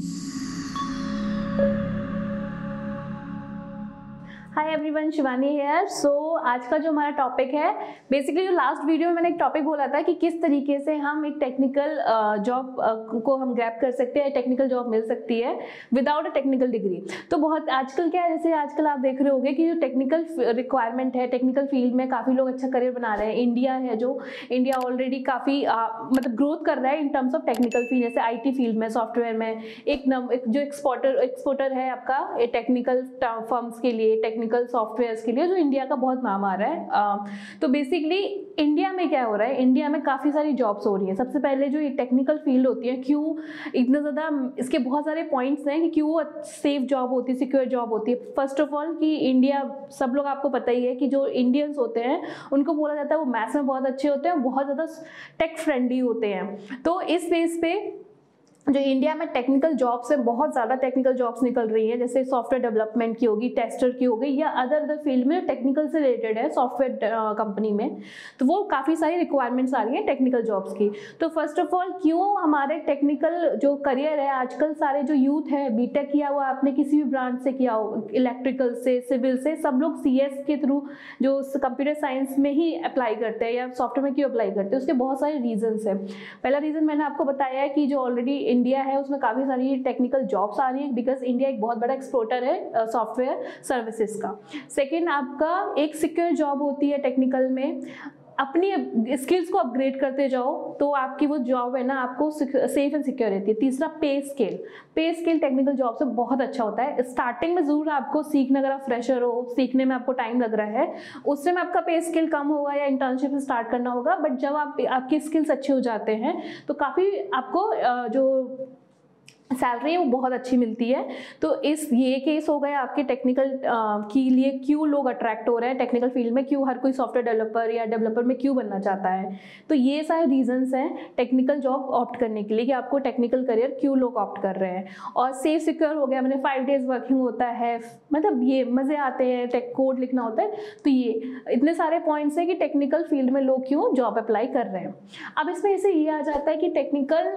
Thank you. Hi everyone Shivani here so आज का जो हमारा टॉपिक है बेसिकली जो लास्ट वीडियो में मैंने एक टॉपिक बोला था कि किस तरीके से हम एक टेक्निकल जॉब को हम ग्रैप कर सकते हैं टेक्निकल जॉब मिल सकती है विदाउट अ टेक्निकल डिग्री तो बहुत आजकल क्या है जैसे आजकल आप देख रहे होंगे कि जो टेक्निकल रिक्वायरमेंट है टेक्निकल फ़ील्ड में काफ़ी लोग अच्छा करियर बना रहे हैं। इंडिया है जो इंडिया ऑलरेडी काफ़ी मतलब ग्रोथ कर रहा है in terms of technical field जैसे आईटी फ़ील्ड में सॉफ्टवेयर में। एक, नम, एक जो एक्सपोर्टर एक्सपोर्टर है आपका टेक्निकल फर्म्स के लिए टेक्निकल टेक्निकल सॉफ्टवेयर के लिए, जो इंडिया का बहुत नाम आ रहा है। तो बेसिकली इंडिया में क्या हो रहा है? इंडिया में काफ़ी सारी जॉब्स हो रही हैं। सबसे पहले जो ये टेक्निकल फ़ील्ड होती है क्यों इतना ज़्यादा, इसके बहुत सारे पॉइंट्स हैं कि क्यों सेफ़ जॉब होती है सिक्योर जॉब होती है। फ़र्स्ट ऑफ़ ऑल कि इंडिया सब लोग आपको पता ही है कि जो इंडियंस होते हैं, उनको बोला जाता है वो मैथ्स में बहुत अच्छे होते हैं, बहुत ज़्यादा टेक फ्रेंडली होते हैं। तो इस बेस पे जो इंडिया में टेक्निकल जॉब्स है, बहुत ज़्यादा टेक्निकल जॉब्स निकल रही हैं, जैसे सॉफ्टवेयर डेवलपमेंट की होगी टेस्टर की होगी, या अदर अदर फ़ील्ड में टेक्निकल से रिलेटेड है सॉफ्टवेयर कंपनी में। तो वो काफ़ी सारी रिक्वायरमेंट्स आ रही हैं टेक्निकल जॉब्स की। तो फ़र्स्ट ऑफ़ ऑल क्यों हमारे टेक्निकल जो करियर है, आजकल सारे जो यूथ है बी किया हुआ आपने, किसी भी ब्रांच से किया हो इलेक्ट्रिकल से सिविल से, सब लोग सीएस के थ्रू जो कंप्यूटर साइंस में ही अप्लाई करते हैं, या सॉफ्टवेयर में क्यों अप्लाई करते हैं, उसके बहुत सारे रीजन्स हैं। पहला रीज़न मैंने आपको बताया है कि जो ऑलरेडी इंडिया है, उसमें काफ़ी सारी टेक्निकल जॉब्स आ रही है बिकॉज़ इंडिया एक बहुत बड़ा एक्सपोर्टर है सॉफ्टवेयर सर्विसेज़ का। सेकेंड आपका एक सिक्योर जॉब होती है टेक्निकल में अपनी स्किल्स को अपग्रेड करते जाओ तो आपकी वो जॉब है ना, आपको सेफ़ एंड सिक्योर रहती है। तीसरा पे स्केल पे स्केल टेक्निकल जॉब से बहुत अच्छा होता है। स्टार्टिंग में ज़रूर आपको सीखने, अगर आप फ्रेशर हो, सीखने में आपको टाइम लग रहा है, उससे में आपका पे स्केल कम होगा या इंटर्नशिप स्टार्ट करना होगा बट जब आप, आपके स्किल्स अच्छे हो जाते हैं तो काफ़ी आपको जो सैलरी वो बहुत अच्छी मिलती है। तो इस, ये केस हो गया आपके टेक्निकल के लिए क्यों लोग अट्रैक्ट हो रहे हैं टेक्निकल फ़ील्ड में क्यों हर कोई सॉफ्टवेयर डेवलपर या डेवलपर में क्यों बनना चाहता है? तो ये सारे रीजंस हैं टेक्निकल जॉब ऑप्ट करने के लिए कि आपको टेक्निकल करियर क्यों लोग ऑप्ट कर रहे हैं। और सेफ़ सिक्योर हो गया, मैंने फाइव डेज़ वर्किंग होता है मतलब ये मज़े आते हैं टेक कोड लिखना होता है तो ये इतने सारे पॉइंट्स हैं कि टेक्निकल फ़ील्ड में लोग क्यों जॉब अप्लाई कर रहे हैं। अब इसमें इसे ये आ जाता है कि टेक्निकल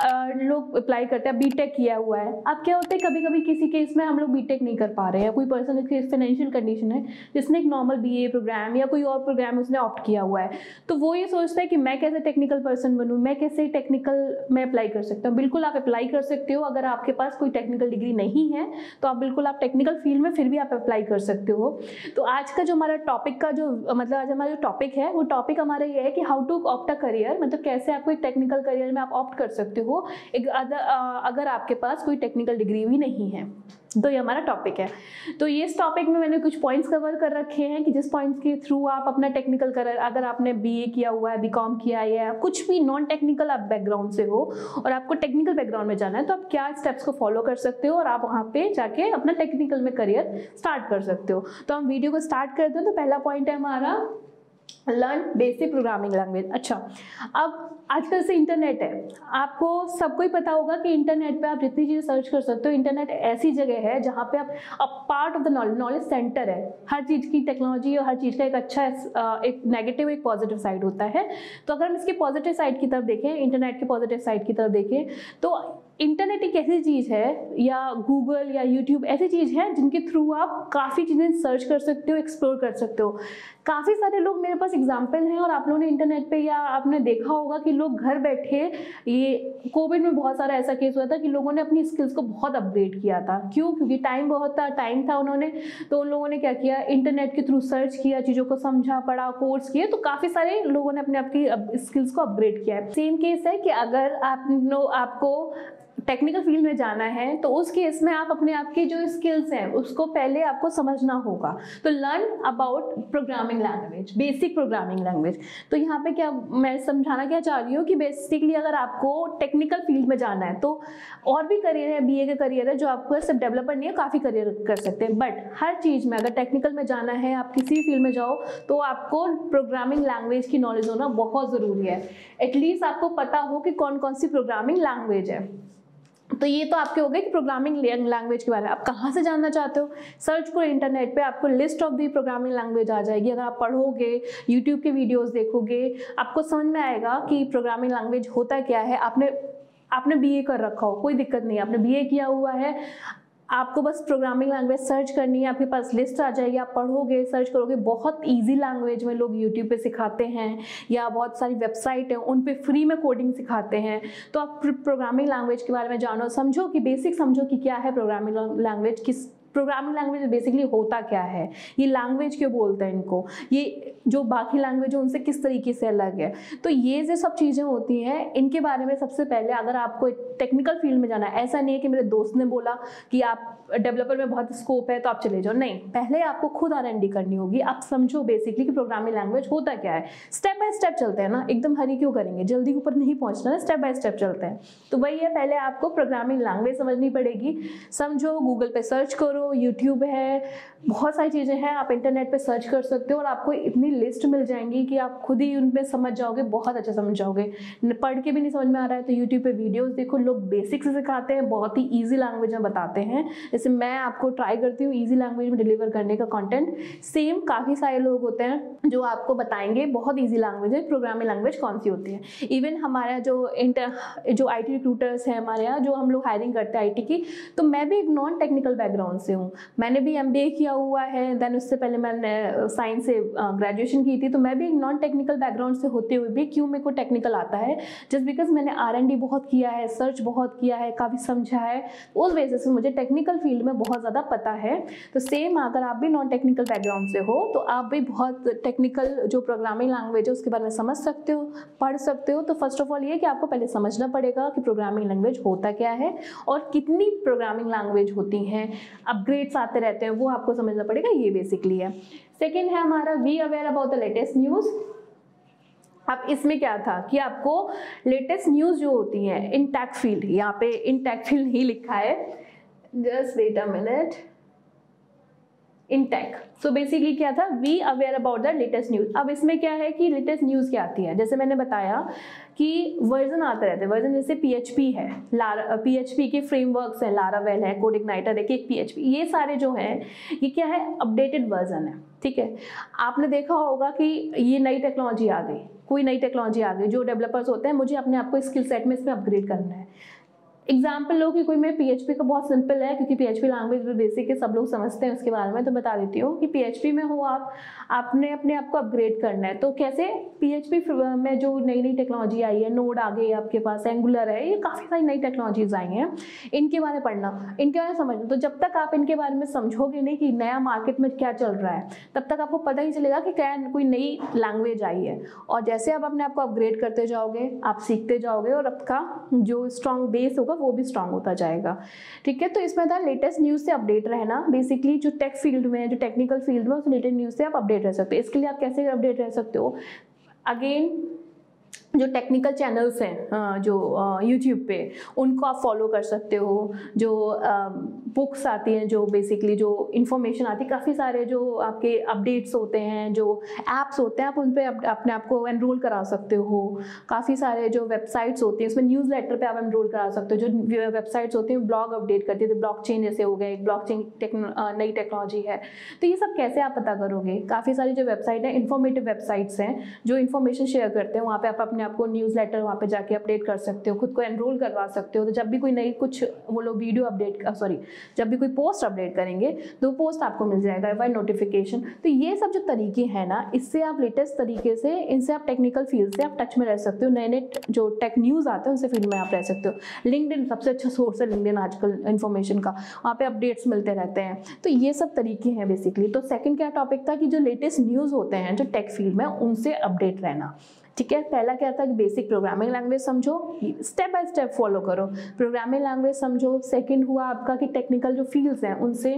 लोग अप्लाई करते हैं बीटेक किया हुआ है। अब क्या होता है कभी कभी किसी केस में हम लोग बीटेक नहीं कर पा रहे हैं कोई पर्सन फाइनेंशियल कंडीशन है, जिसने एक नॉर्मल बीए प्रोग्राम या कोई और प्रोग्राम उसने ऑप्ट किया हुआ है तो वो ये सोचता है कि मैं कैसे टेक्निकल पर्सन बनूँ, मैं कैसे टेक्निकल में अप्लाई कर सकता हूँ। बिल्कुल आप अप्लाई कर सकते हो, अगर आपके पास कोई टेक्निकल डिग्री नहीं है तो आप बिल्कुल आप टेक्निकल फ़ील्ड में फिर भी आप अप्लाई कर सकते हो। तो आज का जो हमारा टॉपिक का जो मतलब आज हमारा जो टॉपिक है, वो टॉपिक हमारा ये है कि how to opt a career मतलब कैसे आपको एक टेक्निकल करियर में आप ऑप्ट कर सकते हो। एक अगर आपके पास कोई टेक्निकल डिग्री भी नहीं है तो ये हमारा टॉपिक है। तो ये इस टॉपिक में मैंने कुछ पॉइंट्स कवर कर रखे हैं कि जिस पॉइंट्स के थ्रू आप अपना टेक्निकल करियर अगर आपने बीए किया हुआ है बीकॉम किया है या कुछ भी नॉन टेक्निकल आप बैकग्राउंड से हो और आपको टेक्निकल बैकग्राउंड में जाना है तो आप क्या स्टेप्स को फॉलो कर सकते हो और आप वहाँ पे जाके अपना टेक्निकल में करियर स्टार्ट कर सकते हो। तो हम वीडियो को स्टार्ट करते हैं तो पहला पॉइंट है हमारा लर्न बेसिक प्रोग्रामिंग लैंग्वेज अच्छा अब आजकल से इंटरनेट है। आपको सबको ही पता होगा कि इंटरनेट पे आप जितनी चीज़ें सर्च कर सकते हो। इंटरनेट ऐसी जगह है जहाँ पे आप a part of the knowledge knowledge centre है। हर चीज़ की टेक्नोलॉजी और हर चीज़ का एक अच्छा एक नेगेटिव एक पॉजिटिव साइड होता है। तो अगर हम इसके पॉजिटिव साइड की तरफ़ देखें इंटरनेट के पॉजिटिव साइड की तरफ़ देखें तो इंटरनेट एक ऐसी चीज़ है या गूगल या यूट्यूब ऐसी चीज़ है जिनके थ्रू आप काफ़ी चीज़ें सर्च कर सकते हो एक्सप्लोर कर सकते हो। काफ़ी सारे लोग मेरे पास एग्ज़ाम्पल हैं और आप लोगों ने इंटरनेट पे या आपने देखा होगा कि लोग घर बैठे ये कोविड में बहुत सारा ऐसा केस हुआ था कि लोगों ने अपनी स्किल्स को बहुत अपग्रेड किया था। क्यों? क्योंकि टाइम बहुत था टाइम था उन्होंने। तो उन लोगों ने क्या किया? इंटरनेट के थ्रू सर्च किया, चीज़ों को समझा, पढ़ा कोर्स किए। तो काफ़ी सारे लोगों ने अपने आपकी स्किल्स को अपग्रेड किया है। सेम केस है कि अगर आप आपको टेक्निकल फ़ील्ड में जाना है तो उस केस में आप अपने आप की जो स्किल्स हैं, उसको पहले आपको समझना होगा। तो learn about programming language basic programming language तो यहाँ पे क्या मैं समझाना क्या चाह रही हूँ कि बेसिकली अगर आपको टेक्निकल फ़ील्ड में जाना है तो और भी करियर है बी का करियर है, जो आपको सिर्फ़ डेवलपर नहीं है, काफ़ी करियर कर सकते हैं। बट हर चीज़ में अगर टेक्निकल में जाना है, आप किसी फ़ील्ड में जाओ तो आपको प्रोग्रामिंग लैंग्वेज की नॉलेज होना बहुत ज़रूरी है। एटलीस्ट आपको पता हो कि कौन कौन सी प्रोग्रामिंग लैंग्वेज है। तो ये तो आपके हो गए कि प्रोग्रामिंग लैंग्वेज के बारे में। आप कहाँ से जानना चाहते हो? सर्च करो इंटरनेट पे आपको list of the programming language आ जाएगी। अगर आप पढ़ोगे यूट्यूब के वीडियोस देखोगे, आपको समझ में आएगा कि प्रोग्रामिंग लैंग्वेज होता क्या है। आपने आपने बीए कर रखा हो, कोई दिक्कत नहीं आपने बीए किया हुआ है। आपको बस प्रोग्रामिंग लैंग्वेज सर्च करनी है, आपके पास लिस्ट आ जाएगी, आप पढ़ोगे सर्च करोगे, बहुत इजी लैंग्वेज में लोग यूट्यूब पे सिखाते हैं या बहुत सारी वेबसाइट हैं उन पे फ्री में कोडिंग सिखाते हैं। तो आप प्रोग्रामिंग लैंग्वेज के बारे में जानो, समझो कि बेसिक समझो कि क्या है प्रोग्रामिंग लैंग्वेज किस प्रोग्रामिंग लैंग्वेज बेसिकली होता क्या है? ये लैंग्वेज क्यों बोलते हैं इनको? ये जो बाकी लैंग्वेज है, उनसे किस तरीके से अलग है? तो ये जो सब चीज़ें होती हैं, इनके बारे में सबसे पहले अगर आपको टेक्निकल फ़ील्ड में जाना है, ऐसा नहीं है कि मेरे दोस्त ने बोला कि आप डेवलपर में बहुत स्कोप है तो आप चले जाओ। नहीं, पहले आपको खुद आर करनी होगी। आप समझो बेसिकली कि प्रोग्रामिंग लैंग्वेज होता क्या है। स्टेप बाय स्टेप चलते हैं ना। एकदम हरी क्यों करेंगे? जल्दी ऊपर नहीं पहुँचना ना स्टेप बाय स्टेप चलते हैं। तो वही है, पहले आपको प्रोग्रामिंग लैंग्वेज समझनी पड़ेगी। समझो गूगल पे सर्च करो यूट्यूब है, बहुत सारी चीज़ें हैं, आप इंटरनेट पे सर्च कर सकते हो और आपको इतनी लिस्ट मिल जाएँगी कि आप खुद ही उन समझ जाओगे, बहुत अच्छा समझ जाओगे। पढ़ के भी नहीं समझ में आ रहा है तो यूट्यूब पे वीडियोस देखो, लोग बेसिक से सिखाते हैं, बहुत ही ईजी लैंग्वेज में बताते हैं। जैसे मैं आपको ट्राई करती हूँ ईजी लैंग्वेज में डिलीवर करने का कॉन्टेंट सेम काफ़ी सारे लोग होते हैं जो आपको बताएँगे बहुत ईजी लैंग्वेज है प्रोग्रामिंग लैंग्वेज कौन सी होती है। इवन हमारे जो इंटर जो आई रिक्रूटर्स हैं हमारे यहाँ, जो हम लोग हायरिंग करते हैं आई की तो मैं भी एक नॉन टेक्निकल बैकग्राउंड से हूँ। मैंने भी एमबीए किया हुआ है देन उससे पहले मैंने साइंस से ग्रेजुएशन की थी तो मैं भी एक नॉन टेक्निकल बैकग्राउंड से होते हुए भी क्यों मेरे को टेक्निकल आता है? जस्ट बिकॉज़ मैंने आर बहुत किया है सर्च बहुत किया है, काफ़ी समझा है, उस वजह से मुझे टेक्निकल फ़ील्ड में बहुत ज़्यादा पता है। तो सेम अगर आप भी नॉन टेक्निकल बैकग्राउंड से हो तो आप भी बहुत टेक्निकल जो प्रोग्रामिंग लैंग्वेज है, उसके बारे में समझ सकते हो, पढ़ सकते हो। तो फ़र्स्ट ऑफ़ ऑल ये कि आपको पहले समझना पड़ेगा कि प्रोग्रामिंग लैंग्वेज होता क्या है, और कितनी प्रोग्रामिंग लैंग्वेज होती हैं। अपग्रेड्स आते रहते हैं, वो आपको समझना पड़ेगा, ये बेसिकली है। सेकेंड है हमारा we aware about the latest news अब इसमें क्या था कि आपको लेटेस्ट न्यूज़ जो होती है इन टैक फ़ील्ड यहाँ पे इन टैक फ़ील्ड ही लिखा है। Just wait a minute in tech so basically क्या था? We aware about the latest news अब इसमें क्या है कि लेटेस्ट न्यूज़ क्या आती है? जैसे मैंने बताया कि वर्जन आते रहते हैं। वर्जन जैसे PHP है लारा पी के फ्रेमवर्क्स हैं लारावेल है कोड इग्नाइटर है कि एक पी ये सारे जो हैं, ये क्या है? अपडेटेड वर्जन है, ठीक है? आपने देखा होगा कि ये नई टेक्नोलॉजी आ गई। कोई नई टेक्नोलॉजी आ गई। जो डेवलपर्स होते हैं, मुझे अपने आप को स्किल सेट में इसमें अपग्रेड करना है। एग्ज़ाम्पल लो कि कोई मैं पीएचपी का बहुत सिंपल है, क्योंकि पीएचपी लैंग्वेज बेसिक है, सब लोग समझते हैं उसके बारे में तो बता देती हूँ कि पीएचपी में हो आप, आपने अपने आप को अपग्रेड करना है। तो कैसे? पीएचपी में जो नई नई टेक्नोलॉजी आई है नोड आ गई आपके पास एंगुलर है, ये काफ़ी सारी नई टेक्नोलॉजीज़ आई हैं, इनके बारे में पढ़ना, इनके बारे में समझना। तो जब तक आप इनके बारे में समझोगे नहीं कि नया मार्केट में क्या चल रहा है, तब तक आपको पता ही चलेगा कि क्या कोई नई लैंग्वेज आई है। और जैसे आप अपने आप को अपग्रेड करते जाओगे, आप सीखते जाओगे और आपका जो स्ट्रॉन्ग बेस होगा वो भी स्ट्रांग होता जाएगा। ठीक है? तो इसमें था लेटेस्ट न्यूज़ से अपडेट रहना। बेसिकली जो टेक फ़ील्ड में, जो टेक्निकल फ़ील्ड में, उस लेटेस्ट न्यूज़ से आप अपडेट रह सकते हो। इसके लिए आप कैसे अपडेट रह सकते हो? अगेन जो टेक्निकल चैनल्स हैं जो यूट्यूब पे, उनको आप फॉलो कर सकते हो। जो बुक्स आती हैं, जो बेसिकली जो इन्फॉर्मेशन आती है काफ़ी सारे जो आपके अपडेट्स होते हैं, जो एप्स होते हैं, आप उन पर अपने आप को एनरोल करा सकते हो। काफ़ी सारे जो वेबसाइट्स होती हैं, उसमें न्यूज़ लेटर पर आप एनरोल करा सकते हो। जो वेबसाइट्स होती हैं ब्लॉग अपडेट करती है तो ब्लॉक चेन जैसे हो गए ब्लॉक चेन नई टेक्नोलॉजी है। तो ये सब कैसे आप पता करोगे? काफ़ी सारी जो वेबसाइट है इन्फॉर्मेटिव वेबसाइट्स हैं, जो इन्फॉर्मेशन शेयर करते हैं, वहाँ पर आप अपने अपने आप को न्यूज़ लेटर वहाँ पर जाके अपडेट कर सकते हो, खुद को एनरोल करवा सकते हो। तो जब भी कोई नई कुछ वो लोग वीडियो अपडेट सॉरी जब भी कोई पोस्ट अपडेट करेंगे तो पोस्ट आपको मिल जाएगा बाय नोटिफिकेशन तो ये सब जो तरीके हैं ना, इससे आप लेटेस्ट तरीके से, इनसे आप टेक्निकल फ़ील्ड से आप टच में रह सकते हो। नए नए जो टेक न्यूज़ आते हैं, उनसे फ़ील्ड में आप रह सकते हो। लिंकड सबसे अच्छा सोर्स है लिंकड आजकल इन्फॉर्मेशन का। वहाँ पे अपडेट्स मिलते रहते हैं। तो ये सब तरीके हैं बेसिकली तो सेकंड क्या टॉपिक था कि जो लेटेस्ट न्यूज़ होते हैं, जो टेक फ़ील्ड में, उनसे अपडेट रहना। ठीक है? पहला क्या था कि बेसिक प्रोग्रामिंग लैंग्वेज समझो स्टेप बाय स्टेप फॉलो करो। प्रोग्रामिंग लैंग्वेज समझो सेकंड हुआ आपका कि टेक्निकल जो फील्ड्स हैं, उनसे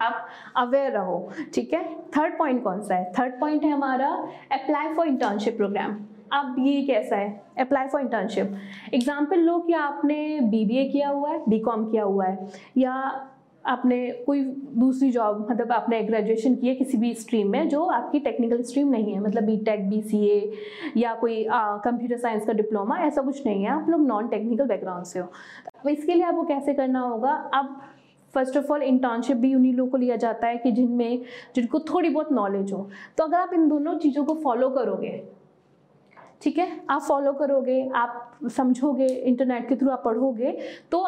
आप अवेयर रहो, ठीक है? थर्ड पॉइंट कौन सा है? थर्ड पॉइंट है हमारा अप्लाई फॉर इंटर्नशिप प्रोग्राम अब ये कैसा है? अप्लाई फॉर इंटर्नशिप एग्ज़ाम्पल लो कि आपने बीबीए किया हुआ है बीकॉम किया हुआ है, या आपने कोई दूसरी जॉब मतलब आपने ग्रेजुएशन की है किसी भी स्ट्रीम में जो आपकी टेक्निकल स्ट्रीम नहीं है मतलब B tech B C A या कोई कंप्यूटर साइंस का डिप्लोमा ऐसा कुछ नहीं है। आप लोग नॉन टेक्निकल बैकग्राउंड से हो। तो इसके लिए आपको कैसे करना होगा? अब फ़र्स्ट ऑफ़ ऑल इंटर्नशिप भी उन्हीं लोगों को लिया जाता है कि जिनमें, जिनको थोड़ी बहुत नॉलेज हो। तो अगर आप इन दोनों चीज़ों को फॉलो करोगे, ठीक है? आप फॉलो करोगे, आप समझोगे इंटरनेट के थ्रू आप पढ़ोगे तो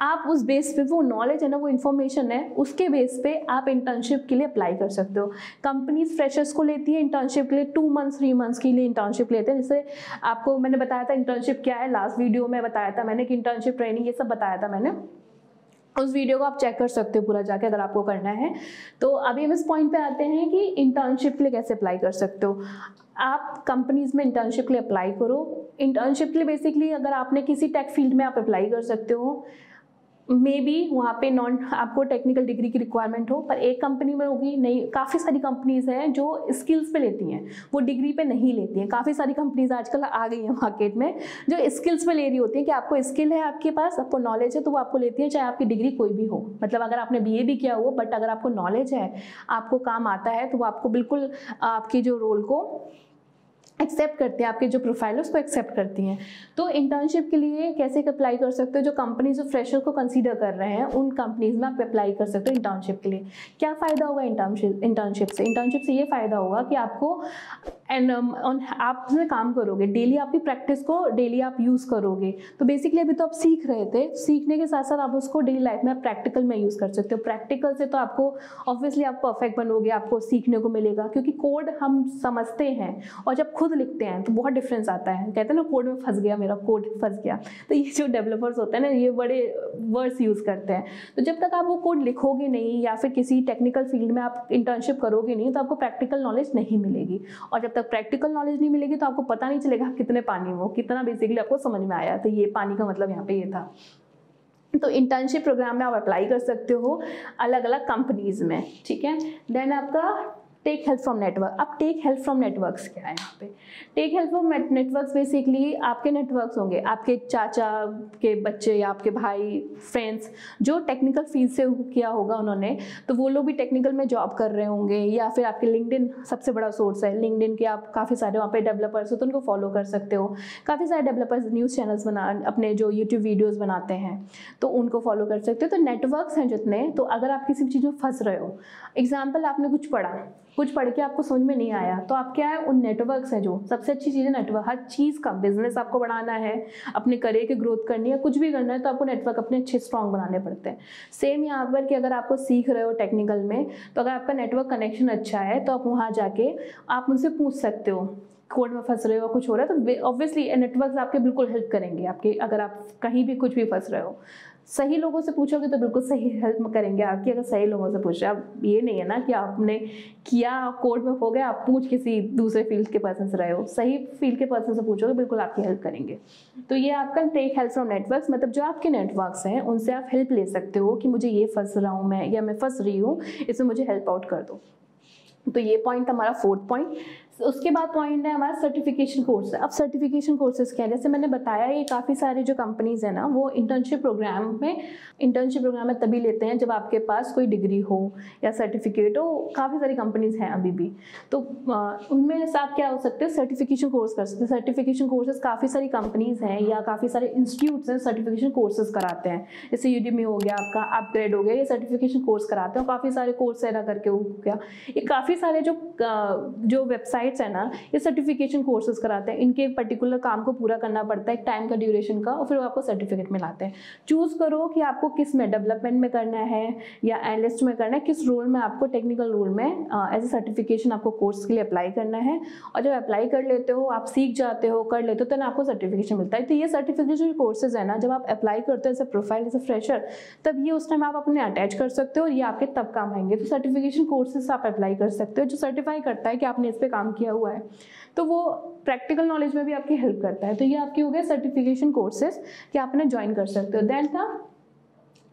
आप उस बेस पे वो नॉलेज है ना, वो इन्फॉर्मेशन है, उसके बेस पे आप इंटर्नशिप के लिए अप्लाई कर सकते हो। कंपनीज़ फ्रेशर्स को लेती है इंटर्नशिप के लिए टू मंथ्स थ्री मंथ्स के लिए इंटर्नशिप लेते हैं। जैसे आपको मैंने बताया था इंटर्नशिप क्या है लास्ट वीडियो में बताया था मैंने कि इंटर्नशिप ट्रेनिंग ये सब बताया था मैंने। उस वीडियो को आप चेक कर सकते हो पूरा जाके अगर आपको करना है। तो अभी हम इस पॉइंट पे आते हैं कि इंटर्नशिप के लिए कैसे अप्लाई कर सकते हो। आप कंपनीज़ में इंटर्नशिप के लिए अप्लाई करो। इंटर्नशिप के लिए बेसिकली अगर आपने किसी टेक फ़ील्ड में आप अप्लाई कर सकते हो मे बी वहाँ पे नॉन आपको टेक्निकल डिग्री की रिक्वायरमेंट हो, पर एक कंपनी में होगी, नहीं, काफ़ी सारी कंपनीज़ हैं जो स्किल्स पे लेती हैं। वो डिग्री पे नहीं लेती हैं। काफ़ी सारी कंपनीज़ आजकल आ गई हैं मार्केट में, जो स्किल्स पे ले रही होती हैं कि आपको स्किल है आपके पास, आपको नॉलेज है तो वो आपको लेती है, चाहे आपकी डिग्री कोई भी हो। मतलब अगर आपने बी भी किया हो बट अगर आपको नॉलेज है, आपको काम आता है तो वो आपको बिल्कुल, आपके जो रोल को एक्सेप्ट करते हैं आपके जो प्रोफ़ाइल है उसको एक्सेप्ट करती हैं। तो इंटर्नशिप के लिए कैसे अप्लाई कर सकते हो? जो कंपनी जो फ्रेशर को कंसीडर कर रहे हैं उन कंपनीज़ में आप अप्लाई कर सकते हो इंटर्नशिप के लिए। क्या फ़ायदा होगा इंटर्नशिप इंटर्नशिप से? इंटर्नशिप से ये फ़ायदा होगा कि आपको एंड um, आप उसमें काम करोगे। डेली आपकी प्रैक्टिस को डेली आप यूज़ करोगे। तो बेसिकली अभी तो आप सीख रहे थे। सीखने के साथ साथ आप उसको डेली लाइफ में प्रैक्टिकल में यूज़ कर सकते हो। प्रैक्टिकल से तो आपको ऑब्वियसली आप परफेक्ट बनोगे आपको सीखने को मिलेगा। क्योंकि कोड हम समझते हैं और जब खुद लिखते हैं तो बहुत डिफरेंस आता है। कहते हैं ना कोड में फंस गया मेरा कोड फंस गया। तो ये जो डेवलपर्स होते हैं ना, ये बड़े वर्ड्स यूज़ करते हैं। तो जब तक आप वो कोड लिखोगे नहीं, या फिर किसी टेक्निकल फ़ील्ड में आप इंटर्नशिप करोगे नहीं तो आपको प्रैक्टिकल नॉलेज नहीं मिलेगी। और जब तक प्रैक्टिकल नॉलेज नहीं मिलेगी तो आपको पता नहीं चलेगा कितने पानी हो कितना बेसिकली आपको समझ में आया। तो ये पानी का मतलब यहाँ पे ये था। तो इंटर्नशिप प्रोग्राम में आप अप्लाई कर सकते हो अलग अलग कंपनीज़ में, ठीक है? देन आपका टेक हेल्प फ्रॉम नेटवर्क अब टेक हेल्प फ्रॉम नेटवर्क्स क्या है यहाँ पे? Tech help from networks basically आपके नेटवर्क्स होंगे। आपके चाचा के बच्चे या आपके भाई फ्रेंड्स जो टेक्निकल फ़ील्ड से किया होगा उन्होंने तो वो लोग भी टेक्निकल में जॉब कर रहे होंगे या फिर आपके लिंकडिन सबसे बड़ा सोर्स है। लिंकडिन के आप काफ़ी सारे वहाँ पे डेवलपर्स हो तो उनको फॉलो कर सकते हो। काफ़ी सारे डेवलपर्स न्यूज़ चैनल्स बना, अपने जो यूट्यूब वीडियोज़ बनाते हैं तो उनको फॉलो कर सकते हो। तो नेटवर्क्स हैं जितने तो अगर आप किसी भी चीज़ में फंस रहे हो एग्ज़ाम्पल आपने कुछ पढ़ा कुछ पढ़ के आपको समझ में नहीं आया। तो आप क्या है, उन नेटवर्क्स हैं जो सबसे अच्छी चीज़ है नेटवर्क हर चीज़ का बिज़नेस आपको बढ़ाना है, अपने करियर की ग्रोथ करनी है, कुछ भी करना है तो आपको नेटवर्क अपने अच्छे स्ट्रॉन्ग बनाने पड़ते हैं। सेम यहाँ पर कि अगर आपको सीख रहे हो टेक्निकल में तो अगर आपका नेटवर्क कनेक्शन अच्छा है तो आप वहाँ जाके आप उनसे पूछ सकते हो कोड में फंस रहे हो, कुछ हो रहा है तो ऑब्वियसली नेटवर्क आपके बिल्कुल हेल्प करेंगे आपके, अगर आप कहीं भी कुछ भी फंस रहे हो। सही लोगों से पूछोगे तो बिल्कुल सही हेल्प करेंगे आपकी, अगर सही लोगों से पूछ। अब ये नहीं है ना कि आपने किया कोर्ट में हो गया आप पूछ किसी दूसरे फ़ील्ड के पर्सन से रहे हो। सही फ़ील्ड के पर्सन से पूछोगे, बिल्कुल आपकी हेल्प करेंगे। तो ये आपका टेक हेल्प फ्रॉम नेटवर्क्स मतलब जो आपके नेटवर्क्स हैं, उनसे आप हेल्प ले सकते हो कि मुझे ये फंस रहा हूँ मैं, या मैं फंस रही हूँ, इसमें मुझे हेल्प आउट कर दो। तो ये पॉइंट हमारा फोर्थ पॉइंट उसके बाद पॉइंट है हमारा सर्टिफिकेशन कोर्स अब सर्टिफिकेशन कोर्सेज क्या है? जैसे मैंने बताया, ये काफ़ी सारे जो कंपनीज़ हैं ना, वो इंटर्नशिप प्रोग्राम में इंटर्नशिप प्रोग्राम में तभी लेते हैं जब आपके पास कोई डिग्री हो या सर्टिफिकेट हो। काफ़ी सारी कंपनीज़ हैं अभी भी। तो उनमें से आप क्या हो सकते हैं? सर्टिफिकेशन कोर्स कर सकते हैं। सर्टिफिकेशन कोर्सेज काफ़ी सारी कंपनीज़ हैं या काफ़ी सारे इंस्टीट्यूट्स हैं सर्टिफिकेशन कोर्सेज कराते हैं। जैसे यूडीमी हो गया, आपका अपग्रेड हो गया, ये सर्टिफिकेशन कोर्स कराते हैं काफ़ी सारे कोर्स है ना करके हो गया। ये काफ़ी सारे जो जो वेबसाइट वेबसाइट्स है ना, ये सर्टिफिकेशन कोर्सेज कराते हैं। इनके पर्टिकुलर काम को पूरा करना पड़ता है, एक टाइम का ड्यूरेशन का, और फिर वो आपको सर्टिफिकेट मिलाते हैं। चूज़ करो कि आपको किसमें डेवलपमेंट में करना है, या एनालिस्ट में करना है, किस रोल में आपको टेक्निकल रोल में एज ए सर्टिफिकेशन आपको कोर्स के लिए अप्लाई करना है। और जब अप्लाई कर लेते हो, आप सीख जाते हो, कर लेते हो तो आपको सर्टिफिकेशन मिलता है। तो ये सर्टिफिकेशन कोर्सेज है ना, जब आप अप्लाई करते हो as a profile as a fresher तब ये उस टाइम आप अपने अटैच कर सकते हो, और ये आपके तब काम आएँगे। तो सर्टिफिकेशन कोर्सेज आप अप्लाई कर सकते हो, जो सर्टिफाई करता है कि आपने इस पर काम किया हुआ है। तो वो प्रैक्टिकल नॉलेज में भी आपकी हेल्प करता है। तो ये आपके हो गए सर्टिफिकेशन कोर्सेज कि आपने ज्वाइन कर सकते हो। देन था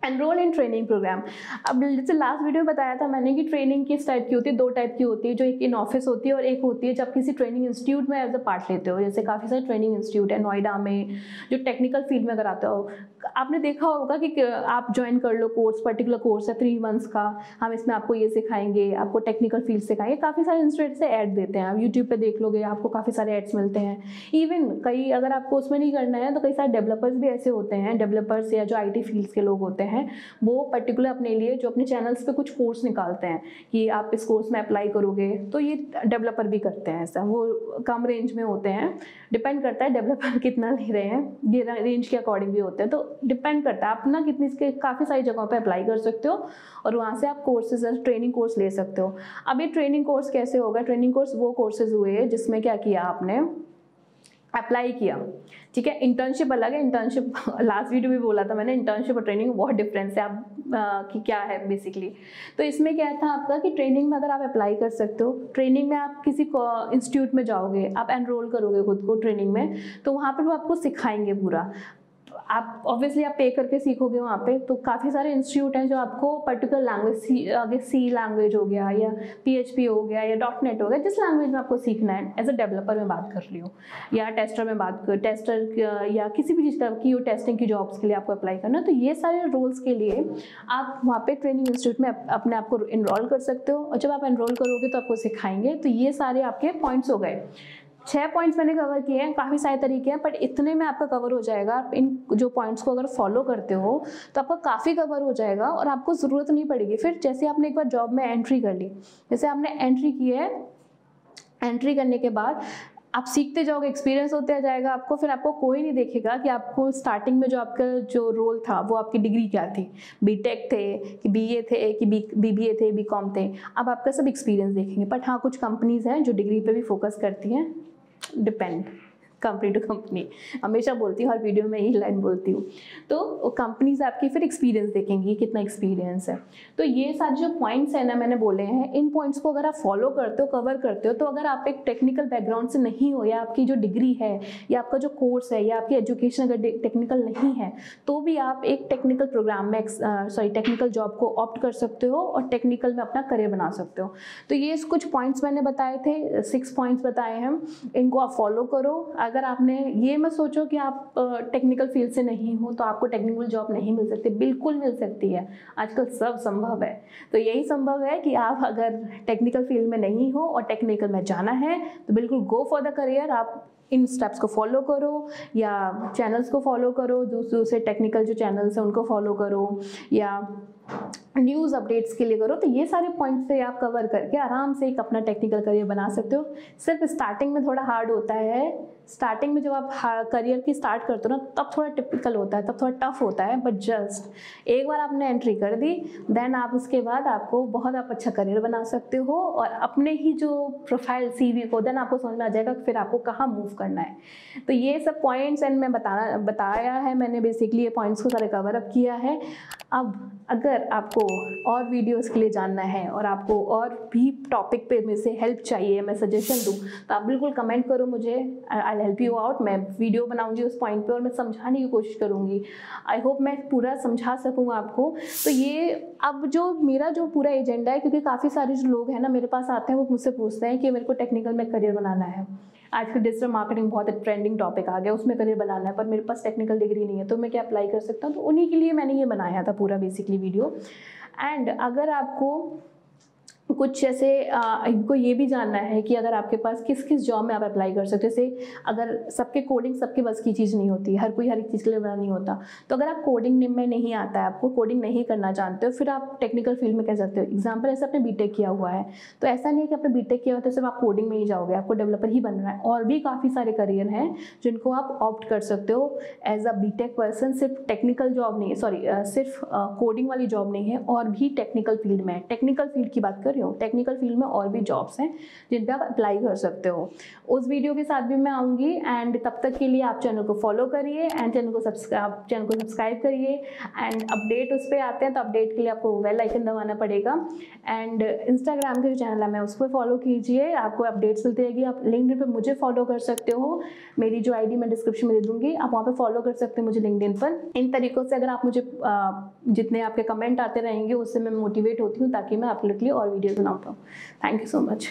एनरोल इन ट्रेनिंग प्रोग्राम अब जैसे लास्ट वीडियो में बताया था मैंने कि ट्रेनिंग किस टाइप की होती है, दो टाइप की होती है, जो एक इन ऑफ़िस होती है और एक होती है जब किसी ट्रेनिंग इंस्टीट्यूट में एज अ पार्ट लेते हो। जैसे काफ़ी सारे ट्रेनिंग इंस्टीट्यूट है, नोएडा में, जो टेक्निकल फ़ील्ड में अगर आते हो। आपने देखा होगा कि आप ज्वाइन कर लो कोर्स पर्टिकुलर कोर्स है थ्री मंथ्स का। हम इसमें आपको ये सिखाएँगे, आपको टेक्निकल फ़ील्ड सिखाएँगे। काफ़ी सारे इंस्टीट्यूट से ऐड देते हैं। आप यूट्यूब पर देख लोगे, आपको काफ़ी सारे एड्स मिलते हैं। इवन कई, अगर आपको उसमें नहीं करना है तो कई सारे डेवलपर्स भी ऐसे होते हैं। डेवलपर्स या जो आई टी फील्ड्स के लोग होते हैं वो पर्टिकुलर अपने लिए जो अपने चैनल्स पे कुछ कोर्स निकालते हैं कि आप इस कोर्स में अप्लाई करोगे तो ये डेवलपर भी करते हैं ऐसा। वो कम रेंज में होते हैं। डिपेंड करता है डेवलपर कितना ले रहे हैं, ये रेंज के अकॉर्डिंग भी होते हैं। तो डिपेंड करता है। आप ना कितनी इसके काफ़ी सारी जगहों पर अप्लाई कर सकते हो और वहाँ से आप कोर्सेज ट्रेनिंग कोर्स ले सकते हो। अब ये ट्रेनिंग कोर्स कैसे होगा? ट्रेनिंग कोर्स वो कोर्सेज हुए जिसमें क्या किया आपने? अप्लाई किया। ठीक है इंटर्नशिप अलग है इंटर्नशिप लास्ट वीडियो भी बोला था मैंने इंटर्नशिप और ट्रेनिंग बहुत डिफरेंस है आप आ, कि क्या है बेसिकली तो इसमें क्या था आपका कि ट्रेनिंग में अगर आप अप्लाई कर सकते हो ट्रेनिंग में आप किसी इंस्टीट्यूट में जाओगे आप एनरोल करोगे खुद को ट्रेनिंग में तो वहाँ पर वो आपको सिखाएँगे पूरा। आप ऑब्वियसली आप पे करके सीखोगे वहाँ पे तो काफ़ी सारे इंस्टीट्यूट हैं जो आपको पर्टिकुलर लैंग्वेज सी, आगे सी लैंग्वेज हो गया या पीएचपी हो गया या डॉट नेट हो गया, जिस लैंग्वेज में आपको सीखना है एज अ डेवलपर में बात कर रही हूँ, या टेस्टर में बात कर टेस्टर या किसी भी चीज़ की टेस्टिंग की जॉब्स के लिए आपको अप्लाई करना तो ये सारे रोल्स के लिए आप वहाँ पे ट्रेनिंग इंस्टीट्यूट में अपने आप को इनरोल कर सकते हो, और जब आप इनरोल करोगे तो आपको सिखाएँगे तो ये सारे आपके पॉइंट्स हो गए। छः पॉइंट्स मैंने कवर किए हैं, काफ़ी सारे तरीके हैं बट इतने में आपका कवर हो जाएगा। आप इन जो पॉइंट्स को अगर फॉलो करते हो तो आपका काफ़ी कवर हो जाएगा और आपको ज़रूरत नहीं पड़ेगी। फिर जैसे आपने एक बार जॉब में एंट्री कर ली, जैसे आपने एंट्री की है एंट्री करने के बाद आप सीखते जाओगे एक्सपीरियंस होते जाएगा आपको, फिर आपको कोई नहीं देखेगा कि आपको स्टार्टिंग में जो आपका जो रोल था, वो आपकी डिग्री क्या थी। बीटेक थे, कि बीए थे, कि बी बीबीए थे बीकॉम थे, अब आपका सब एक्सपीरियंस देखेंगे। बट हाँ कुछ कंपनीज़ हैं जो डिग्री पे भी फोकस करती हैं। डिपेंड कंपनी टू कंपनी हमेशा बोलती हूँ, हर वीडियो में यही लाइन बोलती हूँ। तो कंपनीज़ आपकी फिर एक्सपीरियंस देखेंगी कितना एक्सपीरियंस है। तो ये सारे जो पॉइंट्स हैं ना, मैंने बोले हैं, इन पॉइंट्स को अगर आप फॉलो करते हो कवर करते हो तो अगर आप एक टेक्निकल बैकग्राउंड से नहीं हो, या आपकी जो डिग्री है, या आपका जो कोर्स है, या आपकी एजुकेशन अगर टेक्निकल नहीं है तो भी आप एक टेक्निकल प्रोग्राम में सॉरी टेक्निकल जॉब को ऑप्ट कर सकते हो और टेक्निकल में अपना करियर बना सकते हो। तो ये कुछ पॉइंट्स मैंने बताए थे सिक्स पॉइंट्स बताए हैं। इनको आप फॉलो करो। अगर आपने ये मत सोचो कि आप टेक्निकल फ़ील्ड से नहीं हो तो आपको टेक्निकल जॉब नहीं मिल सकती। बिल्कुल मिल सकती है। आजकल सब संभव है। तो यही संभव है कि आप अगर टेक्निकल फ़ील्ड में नहीं हो और टेक्निकल में जाना है तो बिल्कुल गो फॉर द करियर आप इन स्टेप्स को फॉलो करो या चैनल्स को फॉलो करो। दूसरे दूसरे टेक्निकल जो चैनल्स हैं, उनको फॉलो करो। या न्यूज़ अपडेट्स के लिए करो तो ये सारे पॉइंट्स से आप कवर करके आराम से एक अपना टेक्निकल करियर बना सकते हो। सिर्फ़ स्टार्टिंग में थोड़ा हार्ड होता है। स्टार्टिंग में जब आप करियर की स्टार्ट करते हो ना, तब थोड़ा टिपिकल होता है, तब थोड़ा टफ होता है बट जस्ट एक बार आपने एंट्री कर दी देन आप उसके बाद आपको बहुत आप अच्छा करियर बना सकते हो और अपने ही जो प्रोफ़ाइल सीवी को देन आपको समझ में आ जाएगा फिर आपको कहाँ मूव करना है। तो ये सब पॉइंट्स एंड मैं बताना, बताया है मैंने बेसिकली ये पॉइंट्स को सारे कवर अप किया है। अब अगर आपको और वीडियोस के लिए जानना है और आपको और भी टॉपिक पे मेरे से हेल्प चाहिए, मैं सजेशन दूँ तो आप बिल्कुल कमेंट करो मुझे। आई हेल्प यू आउट मैं वीडियो बनाऊँगी उस पॉइंट पे और मैं समझाने की कोशिश करूँगी। आई होप मैं पूरा समझा सकूँ आपको। तो ये अब जो मेरा जो पूरा एजेंडा है, क्योंकि काफ़ी सारे जो लोग हैं ना मेरे पास आते हैं, वो मुझसे पूछते हैं कि मेरे को टेक्निकल में करियर बनाना है। आजकल डिजिटल मार्केटिंग बहुत ट्रेंडिंग टॉपिक आ गया, उसमें करियर बनाना है, पर मेरे पास टेक्निकल डिग्री नहीं है तो मैं क्या अप्लाई कर सकता हूँ? तो उन्हीं के लिए मैंने ये बनाया था पूरा बेसिकली वीडियो एंड अगर आपको कुछ जैसे इनको ये भी जानना है कि अगर आपके पास किस किस जॉब में आप अप्लाई कर सकते जैसे अगर सबके कोडिंग सबके बस की चीज़ नहीं होती, हर कोई हर एक चीज़ के लिए बना नहीं होता। तो अगर आप कोडिंग में नहीं आता है, आपको कोडिंग नहीं करना जानते हो, फिर आप टेक्निकल फ़ील्ड में कह सकते हो? एग्ज़ाम्पल ऐसे आपने बी किया हुआ है तो ऐसा नहीं है कि आपने बी किया हुआ तो सिर्फ़ आप कोडिंग में ही जाओगे, आपको डेवलपर ही बनना है। और भी काफ़ी सारे करियर हैं जिनको आप ऑप्ट कर सकते हो एज अ बी पर्सन सिर्फ़ टेक्निकल जॉब नहीं है सॉरी सिर्फ़ कोडिंग वाली जॉब नहीं है, और भी टेक्निकल फ़ील्ड में है। टेक्निकल फ़ील्ड की बात कर रही हूँ टेक्निकल फ़ील्ड में और भी जॉब्स हैं जिन पर आप अप्लाई कर सकते हो। उस वीडियो के साथ भी मैं आऊँगी एंड तब तक के लिए आप चैनल को फॉलो करिए एंड चैनल को सब्सक्राइब चैनल को सब्सक्राइब करिए एंड अपडेट उस पर आते हैं तो अपडेट के लिए आपको वेल आइकन दबाना पड़ेगा। एंड इंस्टाग्राम का जो चैनल है मैं उस पर फॉलो कीजिए आपको अपडेट्स मिलती रहेगी। आप लिंक पर मुझे फॉलो कर सकते हो। मेरी जो आईडी मैं डिस्क्रिप्शन में दे दूँगी आप वहाँ पर फॉलो कर सकते हो मुझे लिंकड पर। इन तरीकों से अगर आप मुझे जितने आपके कमेंट आते रहेंगे उससे मैं मोटिवेट होती हूँ ताकि मैं आप लोग के लिए और ideas and outcome. Thank you so much.